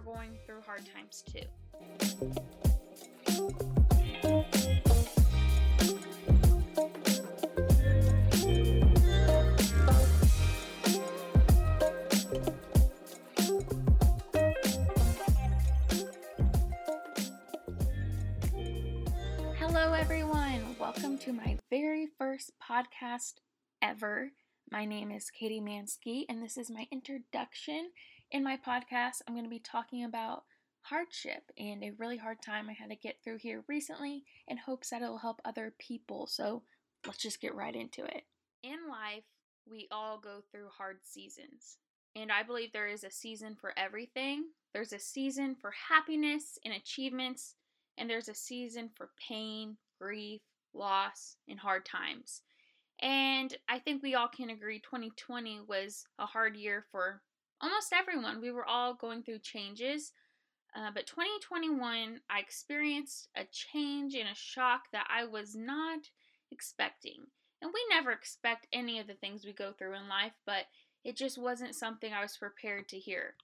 are going through hard times too. Hello, everyone. Welcome to my very first podcast ever. My name is Katie Mansky, and this is my introduction. In my podcast, I'm going to be talking about hardship and a really hard time I had to get through here recently in hopes that it will help other people. So let's just get right into it. In life, we all go through hard seasons. And I believe there is a season for everything. There's a season for happiness and achievements, and there's a season for pain, grief, loss, and hard times. And I think we all can agree 2020 was a hard year for almost everyone. We were all going through changes. Uh, but 2021, I experienced a change and a shock that I was not expecting. And we never expect any of the things we go through in life, but it just wasn't something I was prepared to hear.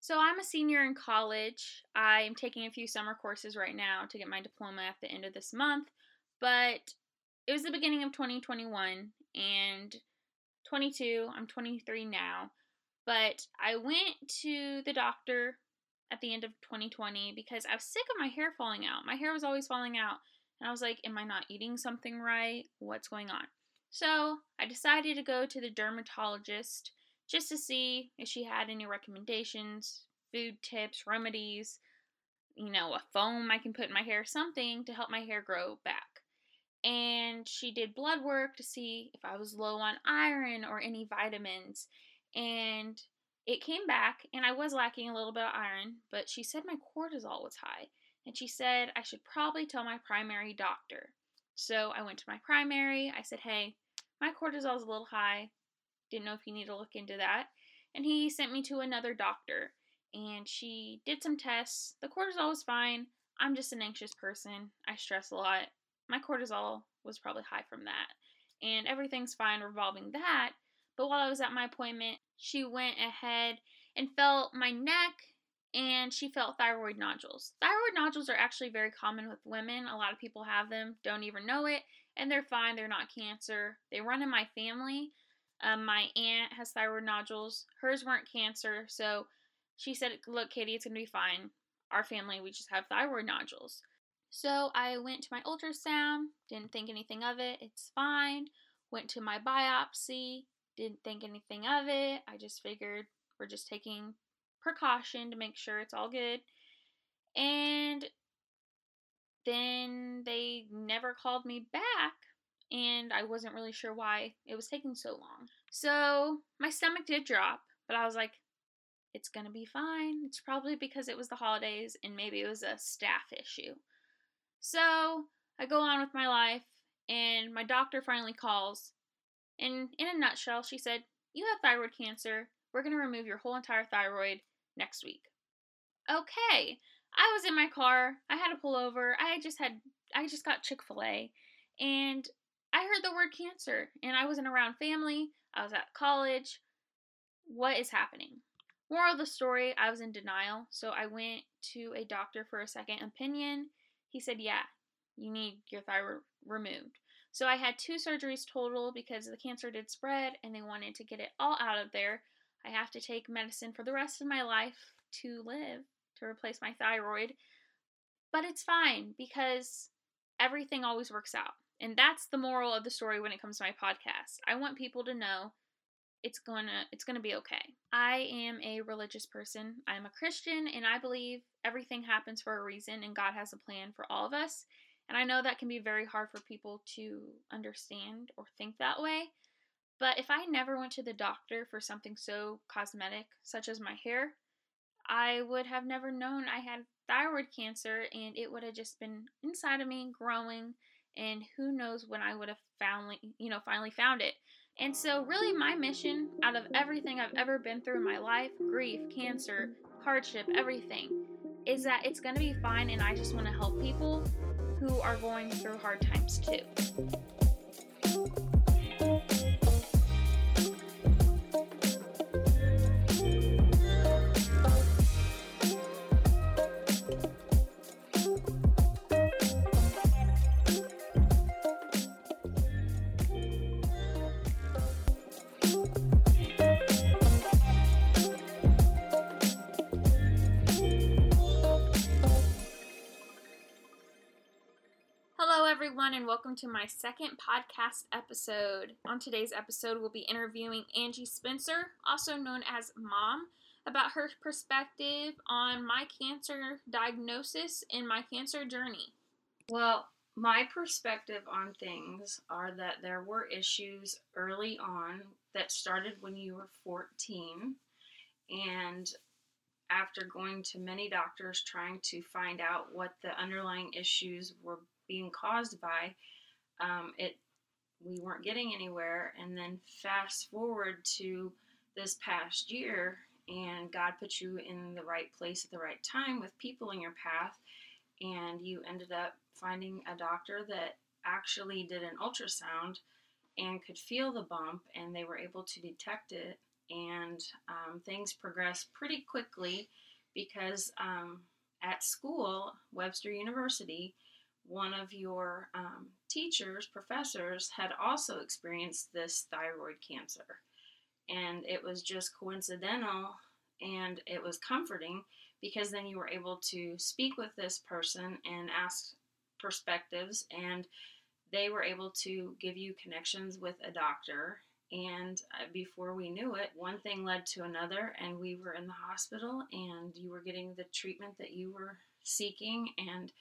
So, I'm a senior in college. I am taking a few summer courses right now to get my diploma at the end of this month, but it was the beginning of 2021 and 22, I'm 23 now. But I went to the doctor at the end of 2020 because I was sick of my hair falling out. My hair was always falling out. And I was like, Am I not eating something right? What's going on? So I decided to go to the dermatologist just to see if she had any recommendations, food tips, remedies, you know, a foam I can put in my hair, something to help my hair grow back. And she did blood work to see if I was low on iron or any vitamins. And it came back, and I was lacking a little bit of iron, but she said my cortisol was high. And she said I should probably tell my primary doctor. So I went to my primary. I said, hey, my cortisol is a little high. Didn't know if you need to look into that. And he sent me to another doctor. And she did some tests. The cortisol was fine. I'm just an anxious person. I stress a lot. My cortisol was probably high from that. And everything's fine revolving that. But while I was at my appointment, she went ahead and felt my neck and she felt thyroid nodules. Thyroid nodules are actually very common with women. A lot of people have them, don't even know it, and they're fine. They're not cancer. They run in my family. Um, my aunt has thyroid nodules. Hers weren't cancer, so she said, Look, Katie, it's to be fine. Our family, we just have thyroid nodules. So I went to my ultrasound, didn't think anything of it. It's fine. Went to my biopsy, didn't think anything of it. I just figured we're just taking precaution to make sure it's all good. And then they never called me back, and I wasn't really sure why it was taking so long. So my stomach did drop, but I was like, it's gonna be fine. It's probably because it was the holidays and maybe it was a staff issue. So I go on with my life, and my doctor finally calls. And in a nutshell, she said, You have thyroid cancer. We're going to remove your whole entire thyroid next week. Okay. I was in my car. I had to pull over. I just had, I just got Chick fil A. And I heard the word cancer. And I wasn't around family. I was at college. What is happening? Moral of the story I was in denial. So I went to a doctor for a second opinion. He said, Yeah, you need your thyroid removed. So I had two surgeries total because the cancer did spread and they wanted to get it all out of there. I have to take medicine for the rest of my life to live to replace my thyroid. But it's fine because everything always works out. And that's the moral of the story when it comes to my podcast. I want people to know it's going to it's going to be okay. I am a religious person. I'm a Christian and I believe everything happens for a reason and God has a plan for all of us. And I know that can be very hard for people to understand or think that way. But if I never went to the doctor for something so cosmetic, such as my hair, I would have never known I had thyroid cancer and it would have just been inside of me growing and who knows when I would have finally, you know, finally found it. And so really my mission out of everything I've ever been through in my life, grief, cancer, hardship, everything, is that it's going to be fine and I just want to help people who are going through hard times too. Everyone, and welcome to my second podcast episode. On today's episode, we'll be interviewing Angie Spencer, also known as Mom, about her perspective on my cancer diagnosis and my cancer journey. Well, my perspective on things are that there were issues early on that started when you were 14 and after going to many doctors trying to find out what the underlying issues were being caused by um, it we weren't getting anywhere. And then fast forward to this past year and god put you in the right place at the right time with people in your path and you ended up finding a doctor that actually did an ultrasound and could feel the bump and they were able to detect it. And um, things progressed pretty quickly because um, at school webster university one of your um, teachers professors had also experienced this thyroid cancer. And it was just coincidental and it was comforting because then you were able to speak with this person and ask perspectives and they were able to give you connections with a doctor. And uh, before we knew it one thing led to another and we were in the hospital and you were getting the treatment that you were seeking and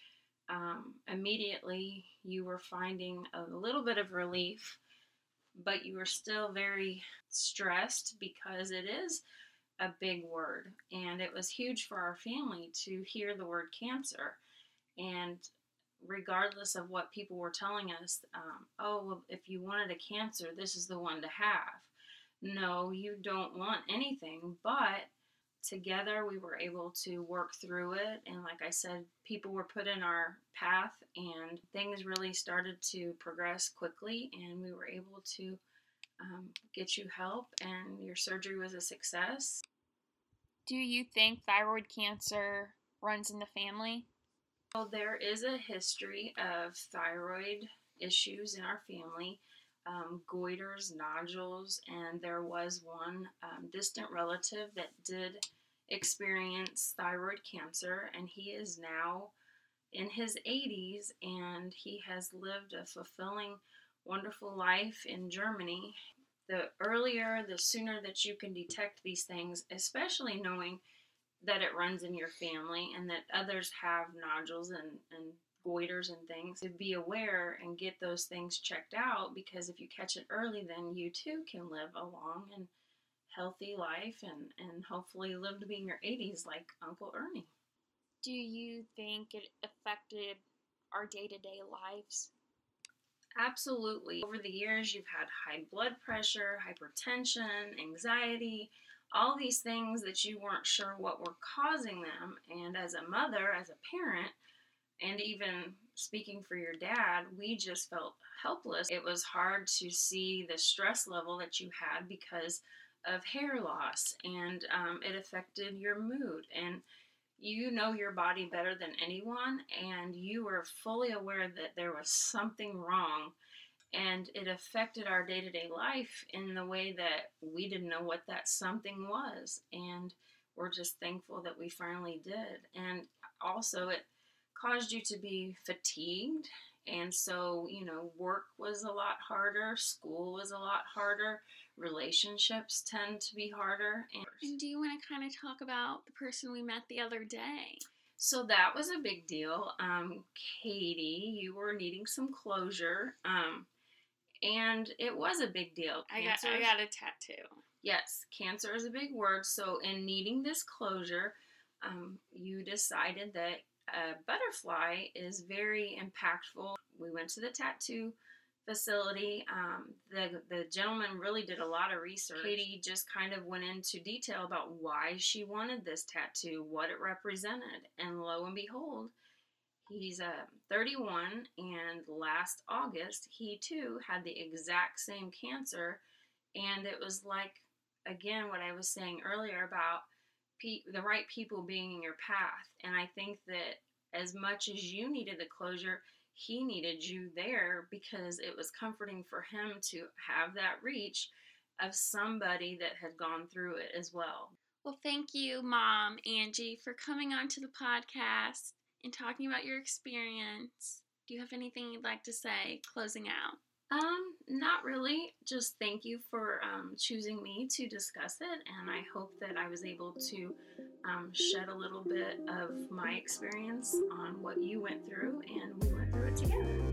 um, immediately you were finding a little bit of relief but you were still very stressed because it is a big word and it was huge for our family to hear the word cancer and regardless of what people were telling us, um, oh, well, if you wanted a cancer, this is the one to have. No, you don't want anything, but together we were able to work through it. And like I said, people were put in our path, and things really started to progress quickly, and we were able to um, get you help, and your surgery was a success. Do you think thyroid cancer runs in the family? Well, there is a history of thyroid issues in our family, um, goiters, nodules, and there was one um, distant relative that did experience thyroid cancer, and he is now in his 80s and he has lived a fulfilling, wonderful life in Germany. The earlier, the sooner that you can detect these things, especially knowing that it runs in your family and that others have nodules and, and goiters and things to be aware and get those things checked out because if you catch it early then you too can live a long and healthy life and, and hopefully live to be in your 80s like uncle ernie. Do you think it affected our day-to-day lives? Absolutely. Over the years you've had high blood pressure hypertension anxiety all these things that you weren't sure what were causing them. And as a mother, as a parent, and even speaking for your dad, we just felt helpless. It was hard to see the stress level that you had because of hair loss, and um, it affected your mood. And you know your body better than anyone, and you were fully aware that there was something wrong and it affected our day to day life in the way that we didn't know what that something was. And we're just thankful that we finally did. And also, it caused you to be fatigued. And so, you know, work was a lot harder, school was a lot harder, relationships tend to be harder. And, and do you want to kind of talk about the person we met the other day? So that was a big deal. Um, Katie, you were needing some closure. Um, and it was a big deal. I got, I got a tattoo. Yes, cancer is a big word. So, in needing this closure, um, you decided that a butterfly is very impactful. We went to the tattoo facility. Um, the the gentleman really did a lot of research. Katie just kind of went into detail about why she wanted this tattoo, what it represented, and lo and behold, He's uh, 31, and last August, he too had the exact same cancer. And it was like, again, what I was saying earlier about pe- the right people being in your path. And I think that as much as you needed the closure, he needed you there because it was comforting for him to have that reach of somebody that had gone through it as well. Well, thank you, Mom, Angie, for coming on to the podcast and talking about your experience. Do you have anything you'd like to say closing out? Um, not really. Just thank you for um, choosing me to discuss it, and I hope that I was able to um, shed a little bit of my experience on what you went through, and we went through it together.